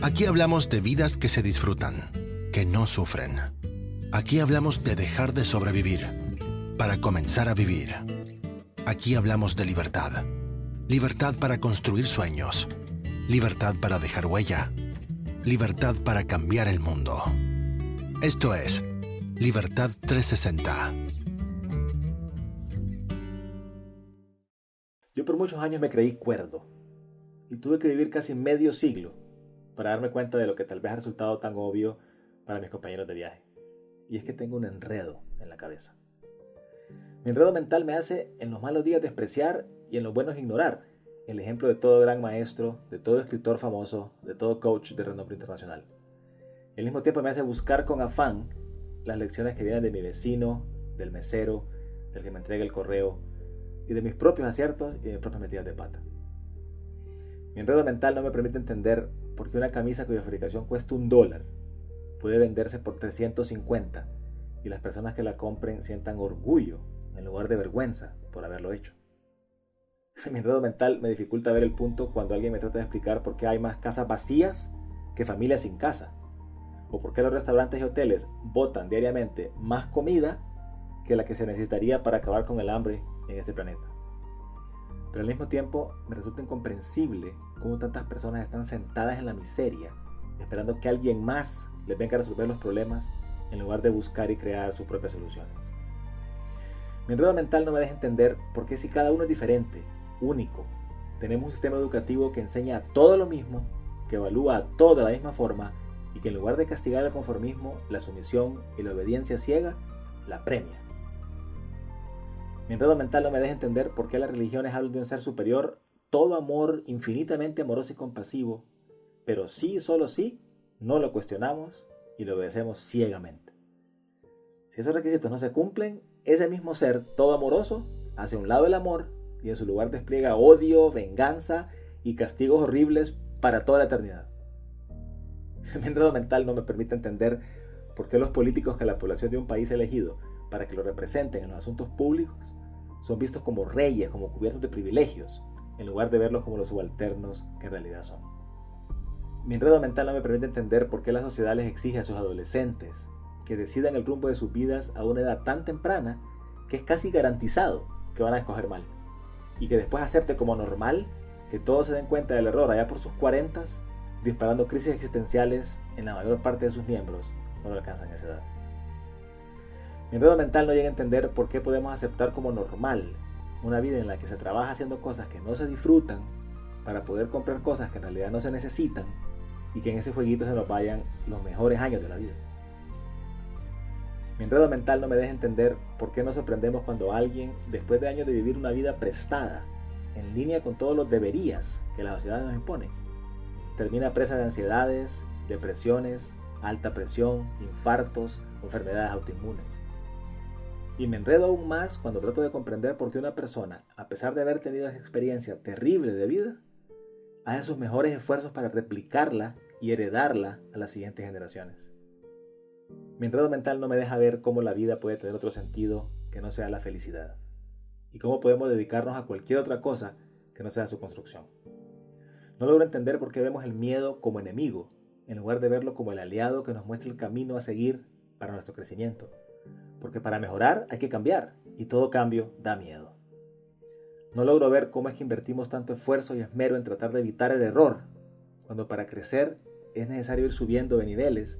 Aquí hablamos de vidas que se disfrutan, que no sufren. Aquí hablamos de dejar de sobrevivir para comenzar a vivir. Aquí hablamos de libertad. Libertad para construir sueños. Libertad para dejar huella. Libertad para cambiar el mundo. Esto es Libertad 360. Yo por muchos años me creí cuerdo y tuve que vivir casi medio siglo para darme cuenta de lo que tal vez ha resultado tan obvio para mis compañeros de viaje. Y es que tengo un enredo en la cabeza. Mi enredo mental me hace en los malos días despreciar y en los buenos ignorar el ejemplo de todo gran maestro, de todo escritor famoso, de todo coach de renombre internacional. Y al mismo tiempo me hace buscar con afán las lecciones que vienen de mi vecino, del mesero, del que me entrega el correo, y de mis propios aciertos y de mis propias metidas de pata. Mi enredo mental no me permite entender por qué una camisa cuya fabricación cuesta un dólar puede venderse por 350 y las personas que la compren sientan orgullo en lugar de vergüenza por haberlo hecho. Mi enredo mental me dificulta ver el punto cuando alguien me trata de explicar por qué hay más casas vacías que familias sin casa, o por qué los restaurantes y hoteles botan diariamente más comida que la que se necesitaría para acabar con el hambre en este planeta. Pero al mismo tiempo me resulta incomprensible cómo tantas personas están sentadas en la miseria, esperando que alguien más les venga a resolver los problemas en lugar de buscar y crear sus propias soluciones. Mi enredo mental no me deja entender por qué si cada uno es diferente, único, tenemos un sistema educativo que enseña todo lo mismo, que evalúa a todo de la misma forma y que en lugar de castigar el conformismo, la sumisión y la obediencia ciega, la premia. Mi enredo mental no me deja entender por qué las religiones hablan de un ser superior, todo amor infinitamente amoroso y compasivo, pero sí solo sí, no lo cuestionamos y lo obedecemos ciegamente. Si esos requisitos no se cumplen, ese mismo ser, todo amoroso, hace un lado el amor y en su lugar despliega odio, venganza y castigos horribles para toda la eternidad. Mi enredo mental no me permite entender por qué los políticos que la población de un país ha elegido para que lo representen en los asuntos públicos son vistos como reyes, como cubiertos de privilegios, en lugar de verlos como los subalternos que en realidad son. Mi enredo mental no me permite entender por qué la sociedad les exige a sus adolescentes que decidan el rumbo de sus vidas a una edad tan temprana que es casi garantizado que van a escoger mal. Y que después acepte como normal que todos se den cuenta del error allá por sus 40 disparando crisis existenciales en la mayor parte de sus miembros cuando alcanzan esa edad. Mi enredo mental no llega a entender por qué podemos aceptar como normal una vida en la que se trabaja haciendo cosas que no se disfrutan para poder comprar cosas que en realidad no se necesitan y que en ese jueguito se nos vayan los mejores años de la vida. Mi enredo mental no me deja entender por qué nos sorprendemos cuando alguien, después de años de vivir una vida prestada, en línea con todos los deberías que la sociedad nos impone, termina presa de ansiedades, depresiones, alta presión, infartos enfermedades autoinmunes. Y me enredo aún más cuando trato de comprender por qué una persona, a pesar de haber tenido esa experiencia terrible de vida, hace sus mejores esfuerzos para replicarla y heredarla a las siguientes generaciones. Mi enredo mental no me deja ver cómo la vida puede tener otro sentido que no sea la felicidad, y cómo podemos dedicarnos a cualquier otra cosa que no sea su construcción. No logro entender por qué vemos el miedo como enemigo, en lugar de verlo como el aliado que nos muestra el camino a seguir para nuestro crecimiento porque para mejorar hay que cambiar y todo cambio da miedo. No logro ver cómo es que invertimos tanto esfuerzo y esmero en tratar de evitar el error, cuando para crecer es necesario ir subiendo de niveles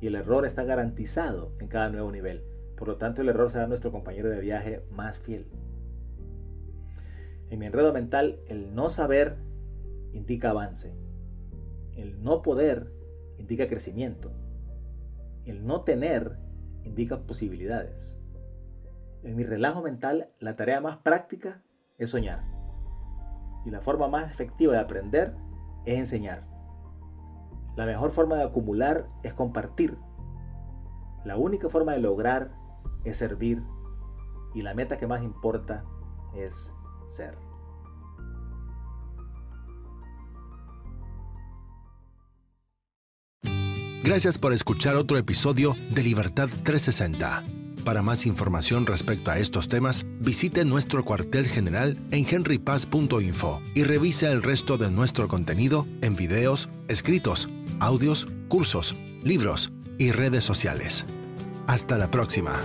y el error está garantizado en cada nuevo nivel. Por lo tanto, el error será nuestro compañero de viaje más fiel. En mi enredo mental, el no saber indica avance. El no poder indica crecimiento. El no tener indica posibilidades. En mi relajo mental, la tarea más práctica es soñar. Y la forma más efectiva de aprender es enseñar. La mejor forma de acumular es compartir. La única forma de lograr es servir. Y la meta que más importa es ser. Gracias por escuchar otro episodio de Libertad 360. Para más información respecto a estos temas, visite nuestro cuartel general en henrypaz.info y revise el resto de nuestro contenido en videos, escritos audios, cursos, libros y redes sociales. Hasta la próxima.